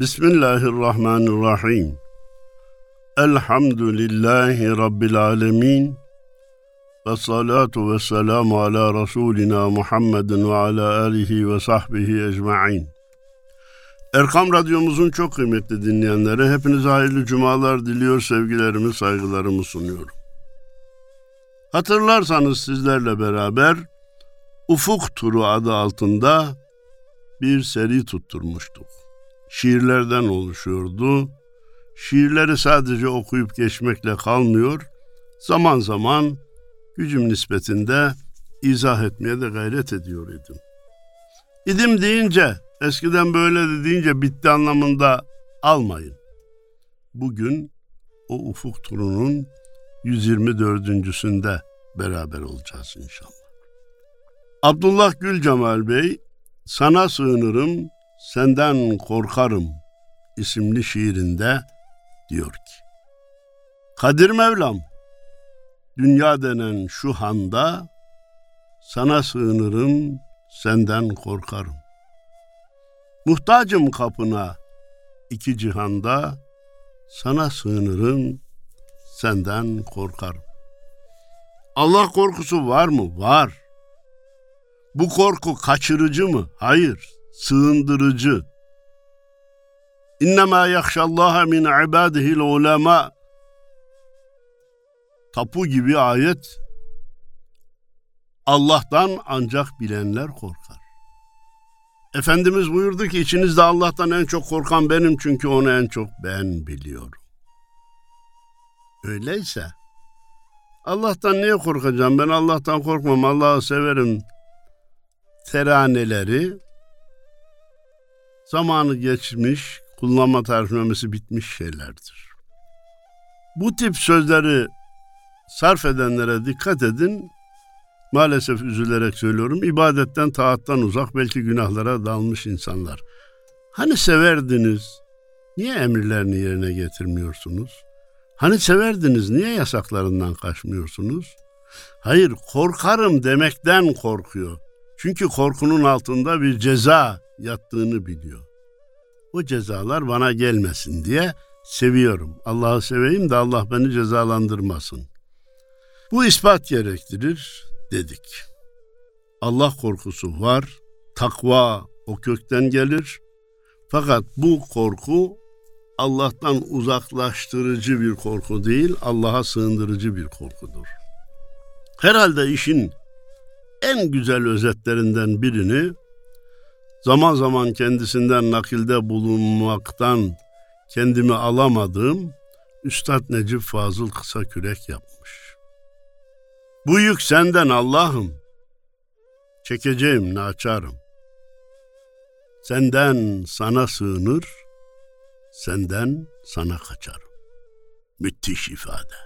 Bismillahirrahmanirrahim. Elhamdülillahi Rabbil alemin. Ve salatu ve selamu ala Resulina Muhammedin ve ala alihi ve sahbihi ecma'in. Erkam Radyomuzun çok kıymetli dinleyenleri hepinize hayırlı cumalar diliyor, sevgilerimi, saygılarımı sunuyorum. Hatırlarsanız sizlerle beraber Ufuk Turu adı altında bir seri tutturmuştuk. Şiirlerden oluşuyordu. Şiirleri sadece okuyup geçmekle kalmıyor, zaman zaman gücüm nispetinde izah etmeye de gayret ediyor idim. İdim deyince, eskiden böyle deyince bitti anlamında almayın. Bugün o ufuk turunun 124.sünde beraber olacağız inşallah. Abdullah Gül Cemal Bey, Sana Sığınırım, Senden Korkarım isimli şiirinde diyor ki, Kadir Mevlam, dünya denen şu handa, sana sığınırım, senden korkarım. Muhtacım kapına iki cihanda, sana sığınırım, senden korkarım. Allah korkusu var mı? Var. Bu korku kaçırıcı mı? Hayır, sığındırıcı. İnnemâ yakşallâhe min ibâdihil ulema. Tapu gibi ayet. Allah'tan ancak bilenler korkar. Efendimiz buyurdu ki içinizde Allah'tan en çok korkan benim çünkü onu en çok ben biliyorum. Öyleyse Allah'tan niye korkacağım? Ben Allah'tan korkmam. Allah'ı severim. Teraneleri zamanı geçmiş, kullanma tariflemesi bitmiş şeylerdir. Bu tip sözleri sarf edenlere dikkat edin. Maalesef üzülerek söylüyorum. İbadetten, taattan uzak, belki günahlara dalmış insanlar. Hani severdiniz, niye emirlerini yerine getirmiyorsunuz? Hani severdiniz, niye yasaklarından kaçmıyorsunuz? Hayır, korkarım demekten korkuyor. Çünkü korkunun altında bir ceza yattığını biliyor. O cezalar bana gelmesin diye seviyorum. Allah'ı seveyim de Allah beni cezalandırmasın. Bu ispat gerektirir dedik. Allah korkusu var, takva o kökten gelir. Fakat bu korku Allah'tan uzaklaştırıcı bir korku değil, Allah'a sığındırıcı bir korkudur. Herhalde işin en güzel özetlerinden birini zaman zaman kendisinden nakilde bulunmaktan kendimi alamadığım Üstad Necip Fazıl Kısa Kürek yapmış. Bu yük senden Allah'ım. Çekeceğim naçarım. Senden sana sığınır, senden sana kaçarım. Müthiş ifade.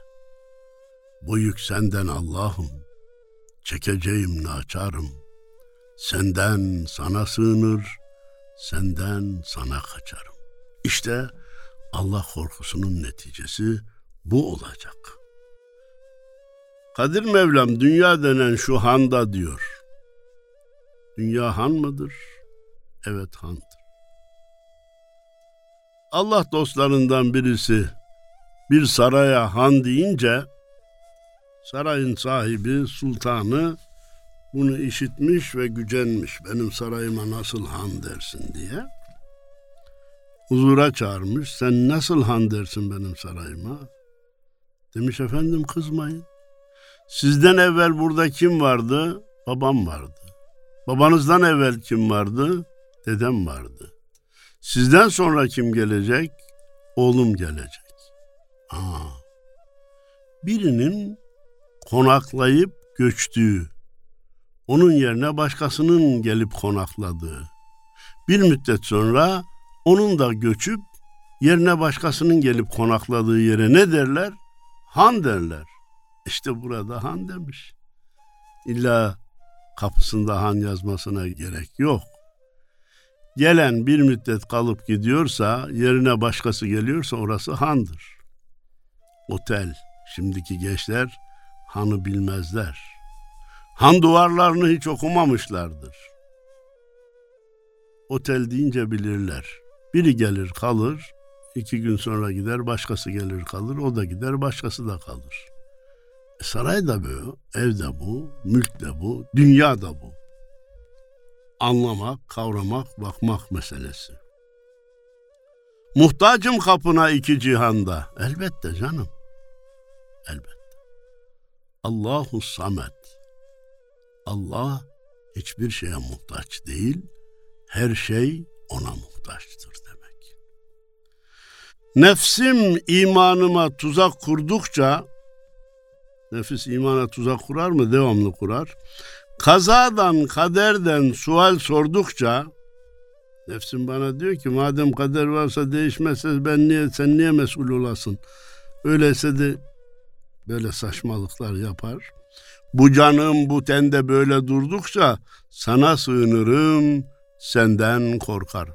Bu yük senden Allah'ım. Çekeceğim naçarım. Senden sana sığınır, senden sana kaçarım. İşte Allah korkusunun neticesi bu olacak.'' Kadir Mevlam dünya denen şu handa diyor. Dünya han mıdır? Evet handır. Allah dostlarından birisi bir saraya han deyince sarayın sahibi sultanı bunu işitmiş ve gücenmiş. Benim sarayıma nasıl han dersin diye. Huzura çağırmış. Sen nasıl han dersin benim sarayıma? Demiş efendim kızmayın. Sizden evvel burada kim vardı? Babam vardı. Babanızdan evvel kim vardı? Dedem vardı. Sizden sonra kim gelecek? Oğlum gelecek. Aa, birinin konaklayıp göçtüğü, onun yerine başkasının gelip konakladığı, bir müddet sonra onun da göçüp yerine başkasının gelip konakladığı yere ne derler? Han derler. İşte burada han demiş. İlla kapısında han yazmasına gerek yok. Gelen bir müddet kalıp gidiyorsa, yerine başkası geliyorsa orası handır. Otel, şimdiki gençler hanı bilmezler. Han duvarlarını hiç okumamışlardır. Otel deyince bilirler. Biri gelir kalır, iki gün sonra gider, başkası gelir kalır, o da gider, başkası da kalır. E, saray da bu, ev de bu, mülk de bu, dünya da bu. Anlamak, kavramak, bakmak meselesi. Muhtacım kapına iki cihanda. Elbette canım. Elbette. Allahu Samet. Allah hiçbir şeye muhtaç değil, her şey ona muhtaçtır demek. Nefsim imanıma tuzak kurdukça, nefis imana tuzak kurar mı? Devamlı kurar. Kazadan, kaderden sual sordukça, nefsim bana diyor ki madem kader varsa değişmezse ben niye, sen niye mesul olasın? Öyleyse de böyle saçmalıklar yapar. Bu canım bu tende böyle durdukça sana sığınırım, senden korkarım.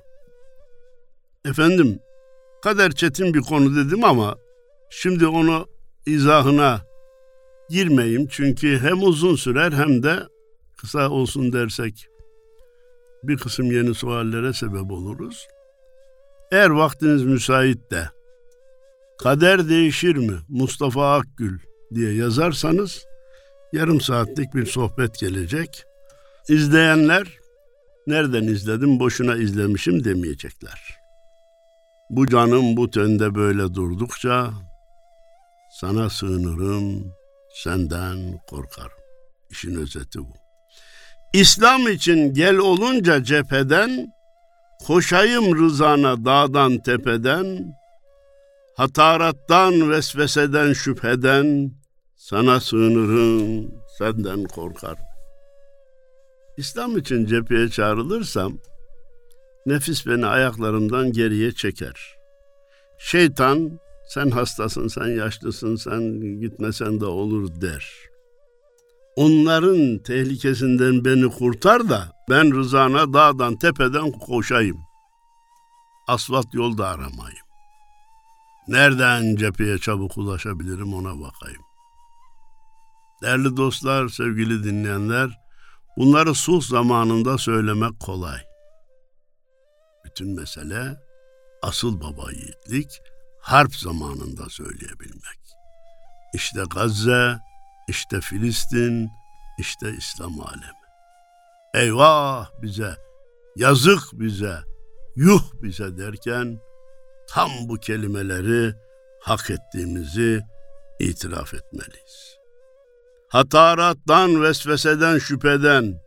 Efendim, kader çetin bir konu dedim ama şimdi onu izahına girmeyeyim çünkü hem uzun sürer hem de kısa olsun dersek bir kısım yeni suallere sebep oluruz. Eğer vaktiniz müsait de Kader değişir mi Mustafa Akgül diye yazarsanız yarım saatlik bir sohbet gelecek. İzleyenler nereden izledim boşuna izlemişim demeyecekler. Bu canım bu tönde böyle durdukça sana sığınırım, senden korkarım. İşin özeti bu. İslam için gel olunca cepheden, koşayım rızana dağdan tepeden, Hatarattan, vesveseden, şüpheden sana sığınırım, senden korkar. İslam için cepheye çağrılırsam nefis beni ayaklarımdan geriye çeker. Şeytan sen hastasın, sen yaşlısın, sen gitmesen de olur der. Onların tehlikesinden beni kurtar da ben rızana dağdan tepeden koşayım. Asfalt yolda aramayım. Nereden cepheye çabuk ulaşabilirim ona bakayım. Değerli dostlar, sevgili dinleyenler, bunları sulh zamanında söylemek kolay. Bütün mesele asıl baba yiğitlik harp zamanında söyleyebilmek. İşte Gazze, işte Filistin, işte İslam alemi. Eyvah bize, yazık bize, yuh bize derken tam bu kelimeleri hak ettiğimizi itiraf etmeliyiz. Hatarattan, vesveseden, şüpheden,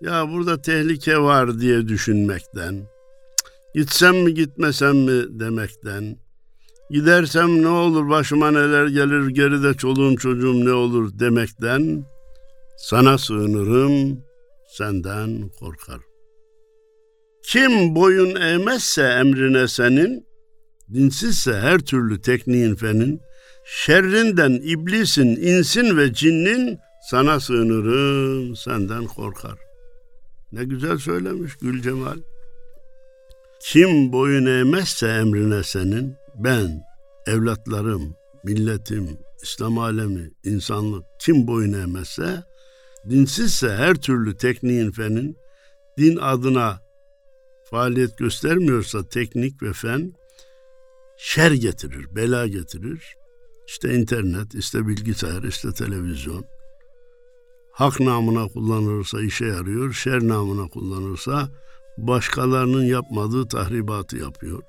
ya burada tehlike var diye düşünmekten, gitsem mi gitmesem mi demekten, gidersem ne olur başıma neler gelir geride çoluğum çocuğum ne olur demekten, sana sığınırım, senden korkarım. Kim boyun eğmezse emrine senin, dinsizse her türlü tekniğin fenin, şerrinden iblisin, insin ve cinnin sana sığınırım, senden korkar. Ne güzel söylemiş Gül Cemal. Kim boyun eğmezse emrine senin, ben, evlatlarım, milletim, İslam alemi, insanlık kim boyun eğmezse, dinsizse her türlü tekniğin fenin, din adına faaliyet göstermiyorsa teknik ve fen, şer getirir, bela getirir. İşte internet, işte bilgisayar, işte televizyon. Hak namına kullanılırsa işe yarıyor, şer namına kullanırsa başkalarının yapmadığı tahribatı yapıyor.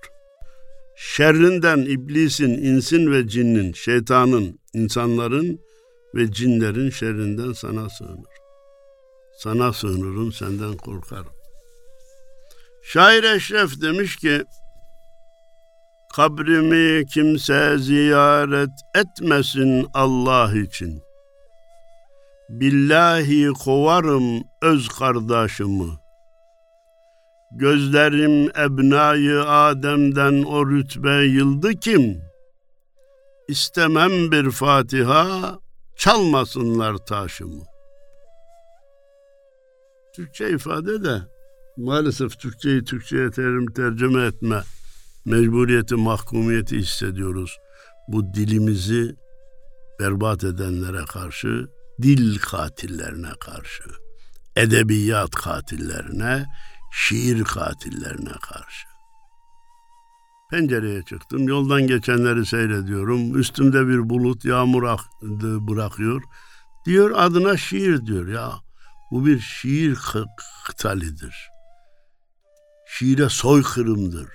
Şerrinden iblisin, insin ve cinnin, şeytanın, insanların ve cinlerin şerrinden sana sığınır. Sana sığınırım, senden korkarım. Şair Eşref demiş ki, Kabrimi kimse ziyaret etmesin Allah için. Billahi kovarım öz kardeşimi. Gözlerim ebnayı Adem'den o rütbe yıldı kim? İstemem bir Fatiha, çalmasınlar taşımı. Türkçe ifade de maalesef Türkçeyi Türkçe'ye terim tercüme etme mecburiyeti, mahkumiyeti hissediyoruz. Bu dilimizi berbat edenlere karşı, dil katillerine karşı, edebiyat katillerine, şiir katillerine karşı. Pencereye çıktım. Yoldan geçenleri seyrediyorum. Üstümde bir bulut yağmur bırakıyor. Diyor adına şiir diyor ya. Bu bir şiir kıtalidir. Şiire soykırımdır.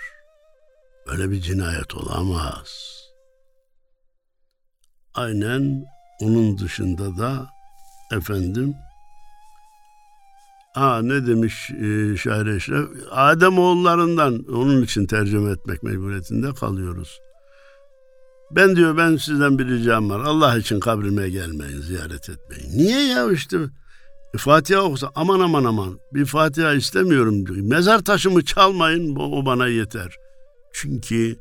Böyle bir cinayet olamaz. Aynen onun dışında da efendim Ha ne demiş e, şair Eşref? Adem oğullarından onun için tercüme etmek mecburiyetinde kalıyoruz. Ben diyor ben sizden bir ricam var. Allah için kabrime gelmeyin, ziyaret etmeyin. Niye ya işte e, Fatiha okusa aman aman aman bir Fatiha istemiyorum diyor. Mezar taşımı çalmayın o bana yeter. Çünkü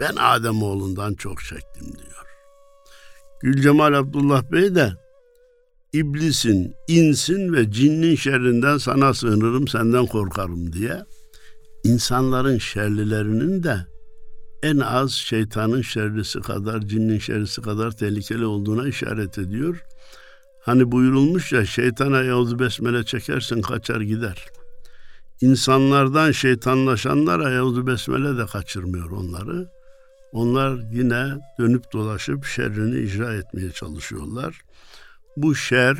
ben Adem oğlundan çok çektim diyor. Gülcemal Abdullah Bey de iblisin, insin ve cinnin şerrinden sana sığınırım, senden korkarım diye insanların şerlilerinin de en az şeytanın şerrisi kadar, cinnin şerrisi kadar tehlikeli olduğuna işaret ediyor. Hani buyurulmuş ya şeytana Yavuz Besmele çekersin kaçar gider. İnsanlardan şeytanlaşanlar Yavuz Besmele de kaçırmıyor onları. Onlar yine dönüp dolaşıp şerrini icra etmeye çalışıyorlar. Bu şer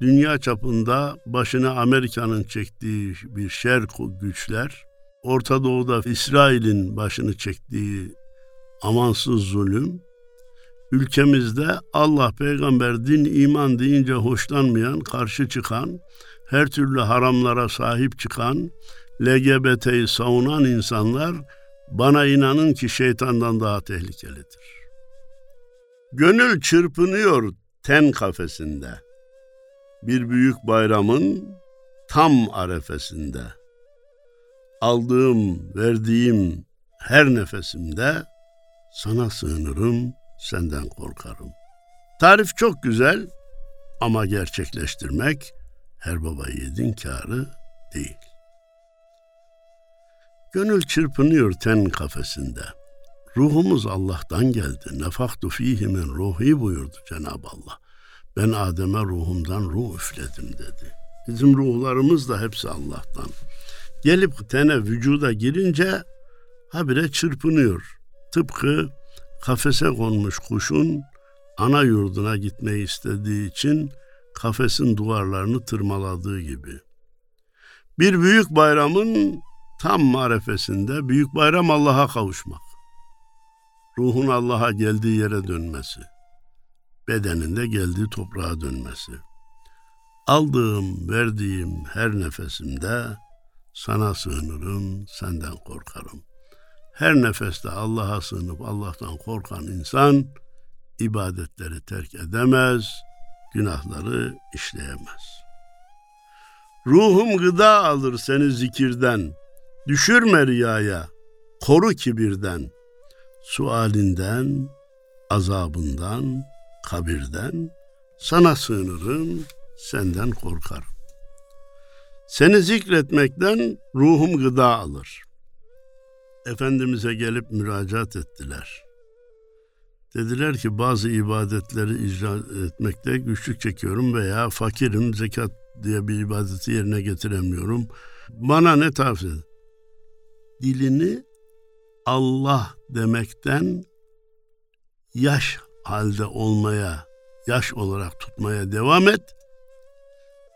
dünya çapında başına Amerika'nın çektiği bir şer güçler, Orta Doğu'da İsrail'in başını çektiği amansız zulüm, ülkemizde Allah, peygamber, din, iman deyince hoşlanmayan, karşı çıkan, her türlü haramlara sahip çıkan, LGBT'yi savunan insanlar bana inanın ki şeytandan daha tehlikelidir. Gönül çırpınıyor ten kafesinde. Bir büyük bayramın tam arefesinde. Aldığım, verdiğim her nefesimde sana sığınırım, senden korkarım. Tarif çok güzel ama gerçekleştirmek her baba yiğidin kârı değil. Gönül çırpınıyor ten kafesinde. Ruhumuz Allah'tan geldi. Nefaktu fihi min ruhi buyurdu Cenab-ı Allah. Ben Adem'e ruhumdan ruh üfledim dedi. Bizim ruhlarımız da hepsi Allah'tan. Gelip tene vücuda girince habire çırpınıyor. Tıpkı kafese konmuş kuşun ana yurduna gitmeyi istediği için kafesin duvarlarını tırmaladığı gibi. Bir büyük bayramın tam marefesinde büyük bayram Allah'a kavuşmak. Ruhun Allah'a geldiği yere dönmesi. Bedeninde geldiği toprağa dönmesi. Aldığım, verdiğim her nefesimde sana sığınırım, senden korkarım. Her nefeste Allah'a sığınıp Allah'tan korkan insan ibadetleri terk edemez, günahları işleyemez. Ruhum gıda alır seni zikirden, düşürme riyaya, koru kibirden.'' sualinden, azabından, kabirden sana sığınırım, senden korkarım. Seni zikretmekten ruhum gıda alır. Efendimiz'e gelip müracaat ettiler. Dediler ki bazı ibadetleri icra etmekte güçlük çekiyorum veya fakirim, zekat diye bir ibadeti yerine getiremiyorum. Bana ne tavsiye? Dilini Allah demekten yaş halde olmaya, yaş olarak tutmaya devam et.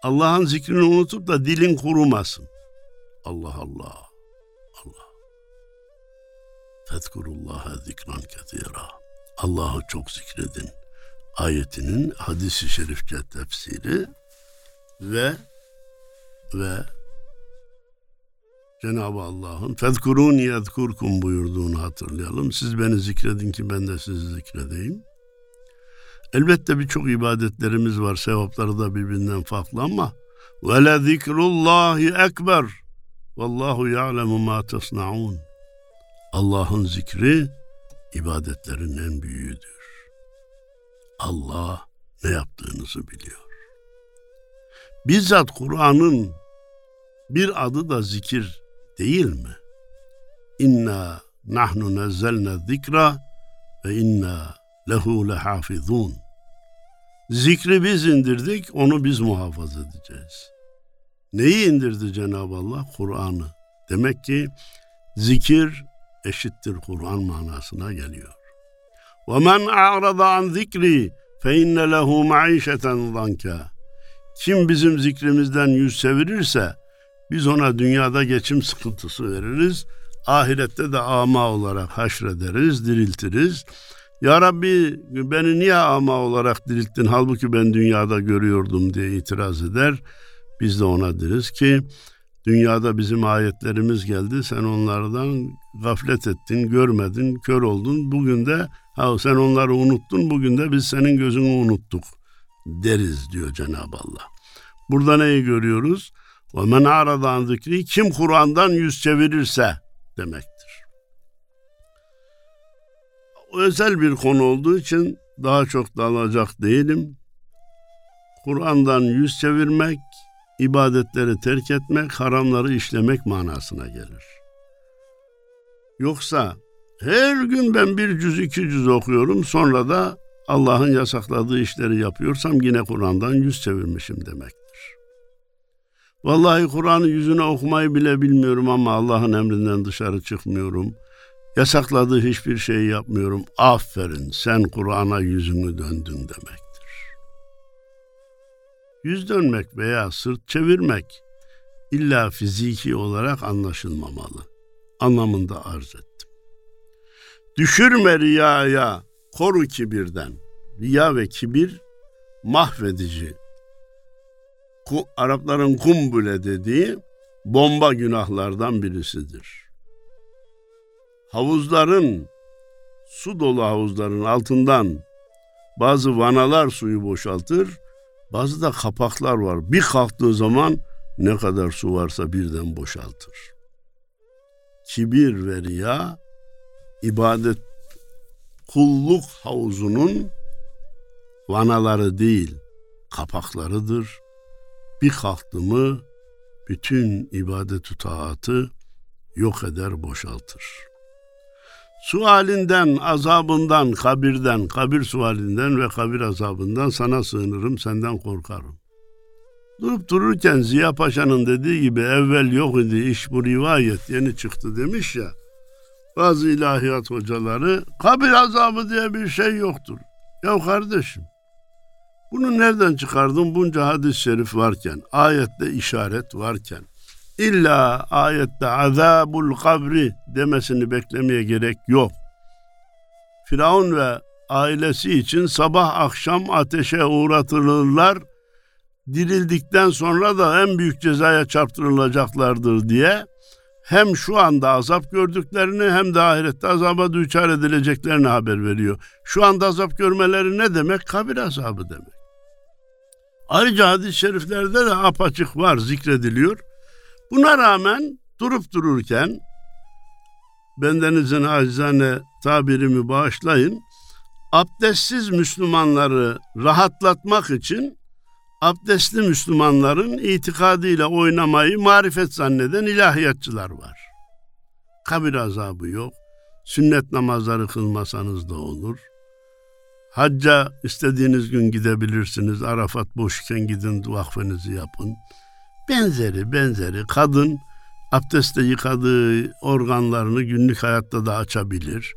Allah'ın zikrini unutup da dilin kurumasın. Allah Allah. Allah. Fezkurullaha zikran ketira. Allah'ı çok zikredin. Ayetinin hadisi şerifçe tefsiri ve ve Cenab-ı Allah'ın fezkuruni yezkurkum buyurduğunu hatırlayalım. Siz beni zikredin ki ben de sizi zikredeyim. Elbette birçok ibadetlerimiz var. Sevapları da birbirinden farklı ama ve le zikrullahi ekber. Vallahu ya'lemu ma tasnaun. Allah'ın zikri ibadetlerin en büyüğüdür. Allah ne yaptığınızı biliyor. Bizzat Kur'an'ın bir adı da zikir değil mi? İnna nahnu nezzelne zikra ve inna lehu lehafizun. Zikri biz indirdik, onu biz muhafaza edeceğiz. Neyi indirdi Cenab-ı Allah? Kur'an'ı. Demek ki zikir eşittir Kur'an manasına geliyor. وَمَنْ أَعْرَضَ عَنْ ذِكْرِي فَاِنَّ لَهُ مَعِيشَةً ضَنْكَ Kim bizim zikrimizden yüz çevirirse biz ona dünyada geçim sıkıntısı veririz. Ahirette de ama olarak haşrederiz, diriltiriz. Ya Rabbi beni niye ama olarak dirilttin halbuki ben dünyada görüyordum diye itiraz eder. Biz de ona deriz ki dünyada bizim ayetlerimiz geldi sen onlardan gaflet ettin, görmedin, kör oldun. Bugün de ha sen onları unuttun, bugün de biz senin gözünü unuttuk deriz diyor Cenab-ı Allah. Burada neyi görüyoruz? Ve men aradan zikri kim Kur'an'dan yüz çevirirse demektir. Özel bir konu olduğu için daha çok dalacak değilim. Kur'an'dan yüz çevirmek, ibadetleri terk etmek, haramları işlemek manasına gelir.'' Yoksa her gün ben bir cüz iki cüz okuyorum sonra da Allah'ın yasakladığı işleri yapıyorsam yine Kur'an'dan yüz çevirmişim demektir. Vallahi Kur'an'ı yüzüne okumayı bile bilmiyorum ama Allah'ın emrinden dışarı çıkmıyorum. Yasakladığı hiçbir şeyi yapmıyorum. Aferin sen Kur'an'a yüzünü döndün demektir. Yüz dönmek veya sırt çevirmek illa fiziki olarak anlaşılmamalı. Anlamında arz ettim. Düşürme riyaya, koru kibirden. Riya ve kibir mahvedici, Arapların kumbule dediği bomba günahlardan birisidir. Havuzların, su dolu havuzların altından bazı vanalar suyu boşaltır, bazı da kapaklar var. Bir kalktığı zaman ne kadar su varsa birden boşaltır. Kibir ve riya ibadet kulluk havuzunun vanaları değil, kapaklarıdır bir kalktı mı bütün ibadet taatı yok eder boşaltır. Sualinden, azabından, kabirden, kabir sualinden ve kabir azabından sana sığınırım, senden korkarım. Durup dururken Ziya Paşa'nın dediği gibi evvel yok idi, iş bu rivayet yeni çıktı demiş ya. Bazı ilahiyat hocaları kabir azabı diye bir şey yoktur. Ya kardeşim bunu nereden çıkardın bunca hadis-i şerif varken, ayette işaret varken, illa ayette azabul kabri demesini beklemeye gerek yok. Firavun ve ailesi için sabah akşam ateşe uğratılırlar, dirildikten sonra da en büyük cezaya çarptırılacaklardır diye hem şu anda azap gördüklerini hem de ahirette azaba düçar edileceklerini haber veriyor. Şu anda azap görmeleri ne demek? Kabir azabı demek. Ayrıca hadis-i şeriflerde de apaçık var zikrediliyor. Buna rağmen durup dururken bendenizin acizane tabirimi bağışlayın. Abdestsiz Müslümanları rahatlatmak için abdestli Müslümanların itikadıyla oynamayı marifet zanneden ilahiyatçılar var. Kabir azabı yok. Sünnet namazları kılmasanız da olur. Hacca istediğiniz gün gidebilirsiniz. Arafat boşken gidin vakfınızı yapın. Benzeri benzeri kadın abdestte yıkadığı organlarını günlük hayatta da açabilir.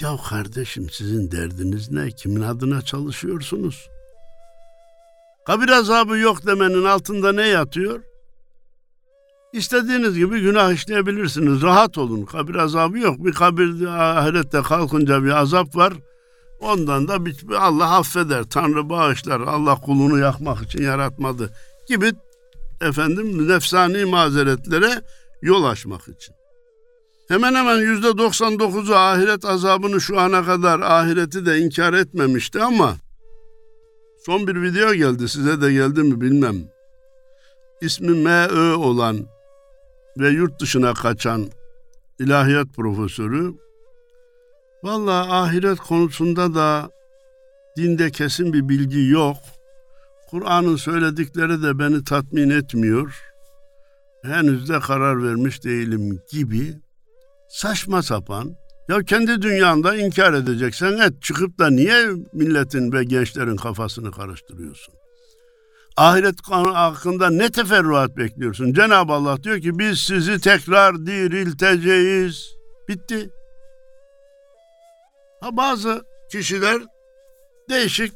Ya kardeşim sizin derdiniz ne? Kimin adına çalışıyorsunuz? Kabir azabı yok demenin altında ne yatıyor? İstediğiniz gibi günah işleyebilirsiniz. Rahat olun. Kabir azabı yok. Bir kabir ahirette kalkınca bir azap var. Ondan da Allah affeder, Tanrı bağışlar, Allah kulunu yakmak için yaratmadı gibi efendim nefsani mazeretlere yol açmak için. Hemen hemen yüzde 99'u ahiret azabını şu ana kadar ahireti de inkar etmemişti ama son bir video geldi size de geldi mi bilmem. İsmi M.Ö. olan ve yurt dışına kaçan ilahiyat profesörü Vallahi ahiret konusunda da dinde kesin bir bilgi yok. Kur'an'ın söyledikleri de beni tatmin etmiyor. Henüz de karar vermiş değilim gibi saçma sapan ya kendi dünyanda inkar edeceksen et çıkıp da niye milletin ve gençlerin kafasını karıştırıyorsun? Ahiret hakkında ne teferruat bekliyorsun? Cenab-ı Allah diyor ki biz sizi tekrar dirilteceğiz. Bitti. Ha bazı kişiler değişik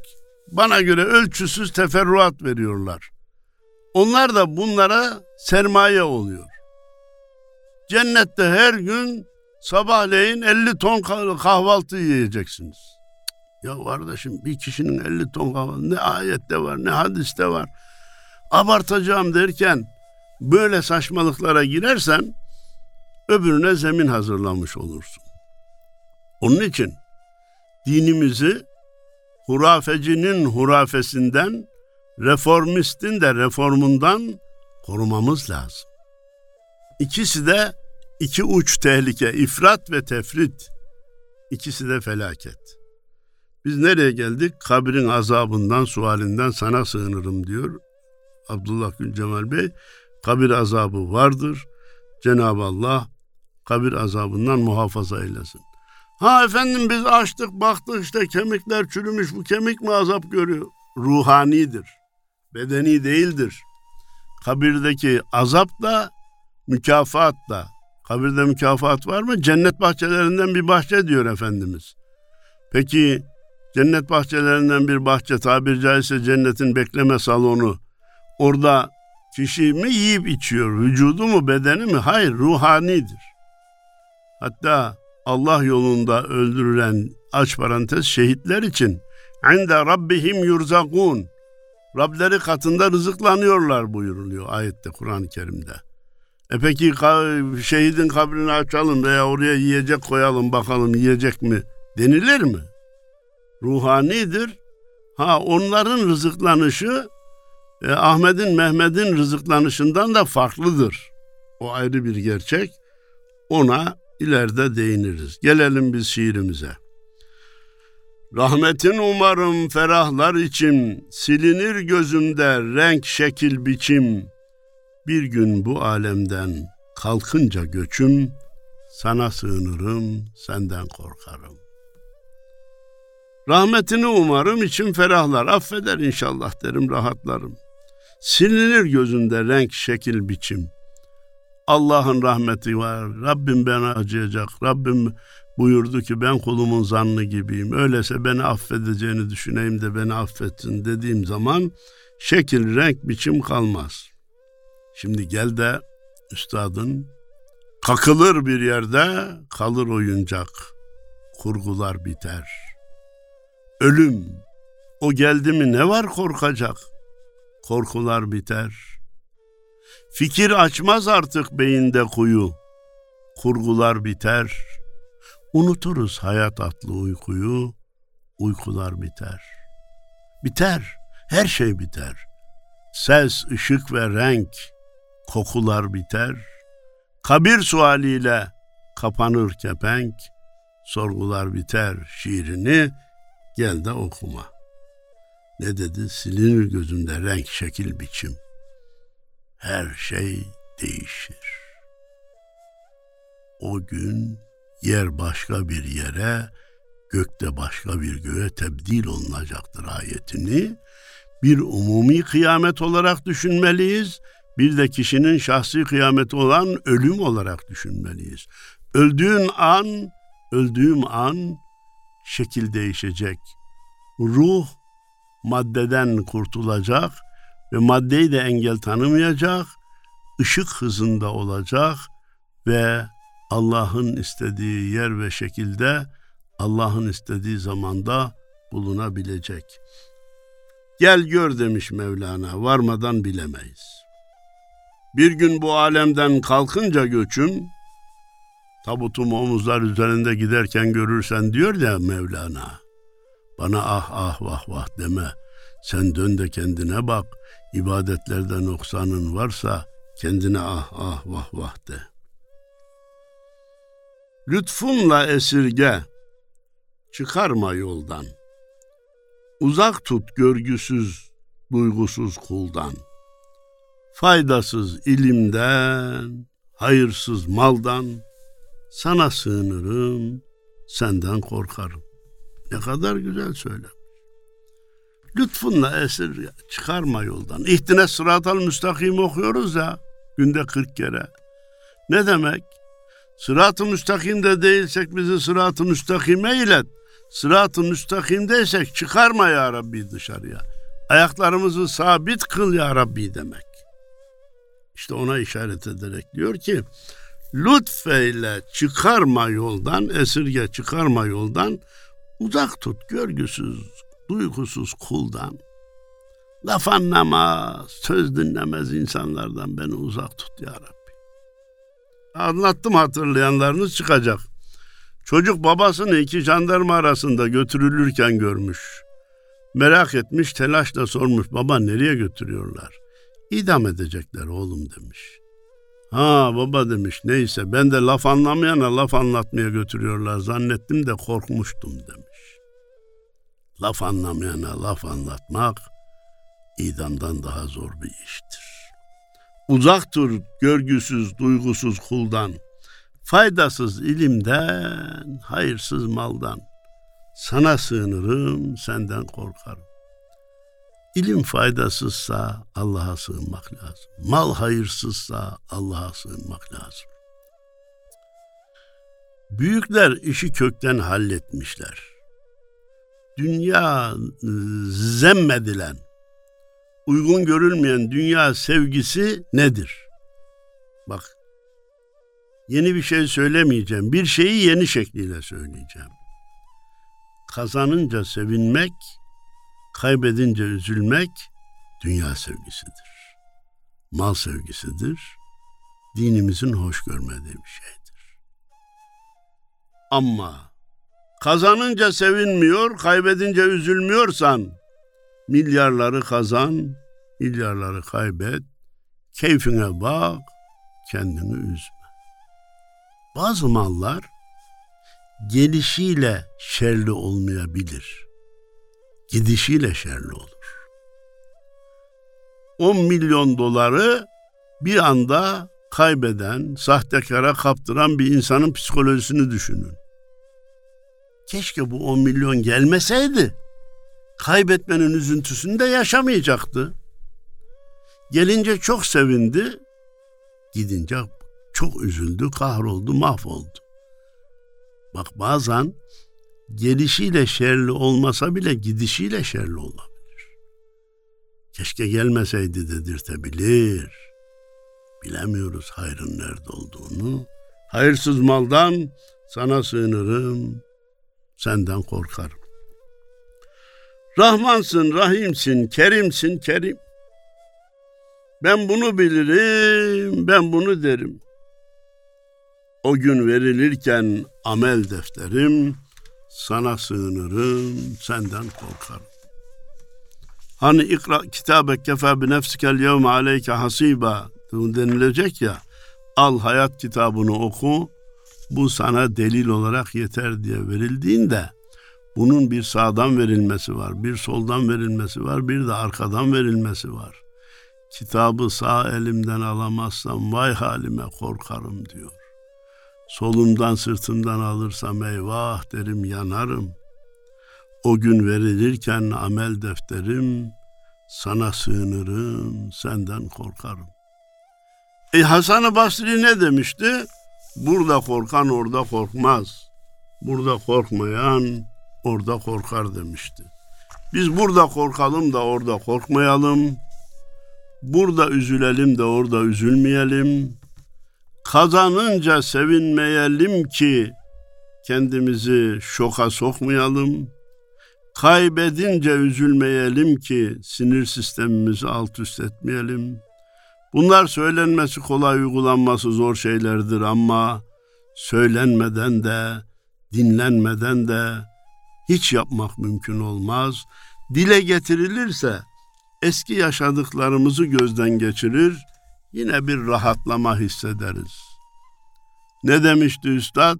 bana göre ölçüsüz teferruat veriyorlar. Onlar da bunlara sermaye oluyor. Cennette her gün sabahleyin 50 ton kahvaltı yiyeceksiniz. Ya kardeşim bir kişinin 50 ton kahvaltı ne ayette var ne hadiste var. Abartacağım derken böyle saçmalıklara girersen öbürüne zemin hazırlamış olursun. Onun için dinimizi hurafecinin hurafesinden, reformistin de reformundan korumamız lazım. İkisi de iki uç tehlike, ifrat ve tefrit. İkisi de felaket. Biz nereye geldik? Kabrin azabından, sualinden sana sığınırım diyor Abdullah Gül Cemal Bey. Kabir azabı vardır. Cenab-ı Allah kabir azabından muhafaza eylesin. Ha efendim biz açtık baktık işte kemikler çürümüş bu kemik mi azap görüyor? Ruhanidir. Bedeni değildir. Kabirdeki azap da mükafat da. Kabirde mükafat var mı? Cennet bahçelerinden bir bahçe diyor Efendimiz. Peki cennet bahçelerinden bir bahçe tabir caizse cennetin bekleme salonu. Orada kişi mi yiyip içiyor? Vücudu mu bedeni mi? Hayır ruhanidir. Hatta Allah yolunda öldürülen aç parantez şehitler için inde rabbihim yurzakun Rableri katında rızıklanıyorlar buyuruluyor ayette Kur'an-ı Kerim'de. E peki şehidin kabrini açalım veya oraya yiyecek koyalım bakalım yiyecek mi denilir mi? Ruhanidir. Ha onların rızıklanışı e, Ahmet'in Mehmet'in rızıklanışından da farklıdır. O ayrı bir gerçek. Ona ileride değiniriz. Gelelim biz şiirimize. Rahmetin umarım ferahlar için silinir gözümde renk şekil biçim. Bir gün bu alemden kalkınca göçüm sana sığınırım senden korkarım. Rahmetini umarım için ferahlar affeder inşallah derim rahatlarım. Silinir gözünde renk şekil biçim. Allah'ın rahmeti var. Rabbim bana acıyacak. Rabbim buyurdu ki ben kulumun zannı gibiyim. Öyleyse beni affedeceğini düşüneyim de beni affetsin dediğim zaman şekil, renk, biçim kalmaz. Şimdi gel de üstadın kakılır bir yerde kalır oyuncak. Kurgular biter. Ölüm o geldi mi ne var korkacak? Korkular biter.'' Fikir açmaz artık beyinde kuyu. Kurgular biter. Unuturuz hayat atlı uykuyu. Uykular biter. Biter. Her şey biter. Ses, ışık ve renk, kokular biter. Kabir sualiyle kapanır kepenk. Sorgular biter şiirini gel de okuma. Ne dedi? Silinir gözünde renk, şekil, biçim.'' her şey değişir. O gün yer başka bir yere, gökte başka bir göğe tebdil olunacaktır ayetini bir umumi kıyamet olarak düşünmeliyiz. Bir de kişinin şahsi kıyameti olan ölüm olarak düşünmeliyiz. Öldüğün an, öldüğüm an şekil değişecek. Ruh maddeden kurtulacak, ve maddeyi de engel tanımayacak, ışık hızında olacak ve Allah'ın istediği yer ve şekilde Allah'ın istediği zamanda bulunabilecek. Gel gör demiş Mevlana, varmadan bilemeyiz. Bir gün bu alemden kalkınca göçüm, tabutum omuzlar üzerinde giderken görürsen diyor ya Mevlana, bana ah ah vah vah deme, sen dön de kendine bak, ibadetlerde noksanın varsa kendine ah ah vah vah de. Lütfunla esirge, çıkarma yoldan. Uzak tut görgüsüz, duygusuz kuldan. Faydasız ilimden, hayırsız maldan, sana sığınırım, senden korkarım. Ne kadar güzel söyler. Lütfunla esir çıkarma yoldan. İhtine sıratal müstakim okuyoruz ya günde 40 kere. Ne demek? Sırat-ı müstakimde değilsek bizi sırat-ı müstakime ilet. Sırat-ı müstakimdeysek çıkarma ya Rabbi dışarıya. Ayaklarımızı sabit kıl ya Rabbi demek. İşte ona işaret ederek diyor ki lütfeyle çıkarma yoldan, esirge çıkarma yoldan, uzak tut görgüsüz, duygusuz kuldan. Laf anlamaz, söz dinlemez insanlardan beni uzak tut ya Rabbi. Anlattım hatırlayanlarınız çıkacak. Çocuk babasını iki jandarma arasında götürülürken görmüş. Merak etmiş, telaşla sormuş. Baba nereye götürüyorlar? İdam edecekler oğlum demiş. Ha baba demiş neyse ben de laf anlamayana laf anlatmaya götürüyorlar zannettim de korkmuştum demiş. Laf anlamayana laf anlatmak idamdan daha zor bir iştir. Uzak dur görgüsüz, duygusuz kuldan, faydasız ilimden, hayırsız maldan. Sana sığınırım, senden korkarım. İlim faydasızsa Allah'a sığınmak lazım. Mal hayırsızsa Allah'a sığınmak lazım. Büyükler işi kökten halletmişler. Dünya zemmedilen, uygun görülmeyen dünya sevgisi nedir? Bak, yeni bir şey söylemeyeceğim. Bir şeyi yeni şekliyle söyleyeceğim. Kazanınca sevinmek, kaybedince üzülmek dünya sevgisidir. Mal sevgisidir. Dinimizin hoş görmediği bir şeydir. Ama kazanınca sevinmiyor, kaybedince üzülmüyorsan milyarları kazan, milyarları kaybet, keyfine bak, kendini üzme. Bazı mallar gelişiyle şerli olmayabilir. Gidişiyle şerli olur. 10 milyon doları bir anda kaybeden, sahtekara kaptıran bir insanın psikolojisini düşünün. Keşke bu 10 milyon gelmeseydi kaybetmenin üzüntüsünü de yaşamayacaktı. Gelince çok sevindi, gidince çok üzüldü, kahroldu, mahvoldu. Bak bazen gelişiyle şerli olmasa bile gidişiyle şerli olabilir. Keşke gelmeseydi dedirtebilir. Bilemiyoruz hayrın nerede olduğunu. Hayırsız maldan sana sığınırım, senden korkarım. Rahmansın, rahimsin, kerimsin, kerim. Ben bunu bilirim, ben bunu derim. O gün verilirken amel defterim, sana sığınırım, senden korkarım. Hani ikra kitabe kefe bi nefsikel yevme aleyke hasiba denilecek ya, al hayat kitabını oku, bu sana delil olarak yeter diye verildiğinde, bunun bir sağdan verilmesi var, bir soldan verilmesi var, bir de arkadan verilmesi var. Kitabı sağ elimden alamazsam vay halime korkarım diyor. Solumdan sırtımdan alırsam eyvah derim yanarım. O gün verilirken amel defterim, sana sığınırım, senden korkarım. E Hasan-ı Basri ne demişti? Burada korkan orada korkmaz. Burada korkmayan orada korkar demişti. Biz burada korkalım da orada korkmayalım. Burada üzülelim de orada üzülmeyelim. Kazanınca sevinmeyelim ki kendimizi şoka sokmayalım. Kaybedince üzülmeyelim ki sinir sistemimizi alt üst etmeyelim. Bunlar söylenmesi kolay, uygulanması zor şeylerdir ama söylenmeden de, dinlenmeden de hiç yapmak mümkün olmaz. Dile getirilirse eski yaşadıklarımızı gözden geçirir, yine bir rahatlama hissederiz. Ne demişti üstad?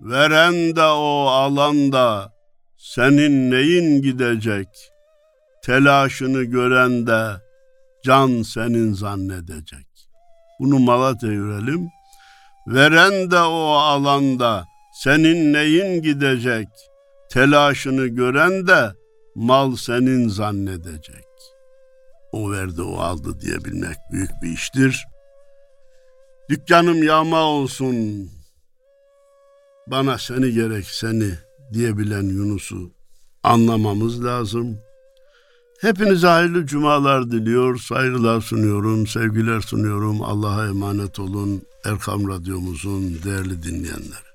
Veren de o alanda senin neyin gidecek? Telaşını gören de can senin zannedecek. Bunu Malatya'ya görelim. Veren de o alanda senin neyin gidecek? Telaşını gören de mal senin zannedecek. O verdi o aldı diyebilmek büyük bir iştir. Dükkanım yağma olsun. Bana seni gerek seni diyebilen Yunus'u anlamamız lazım. Hepinize hayırlı cumalar diliyor, saygılar sunuyorum, sevgiler sunuyorum. Allah'a emanet olun Erkam Radyomuzun değerli dinleyenleri.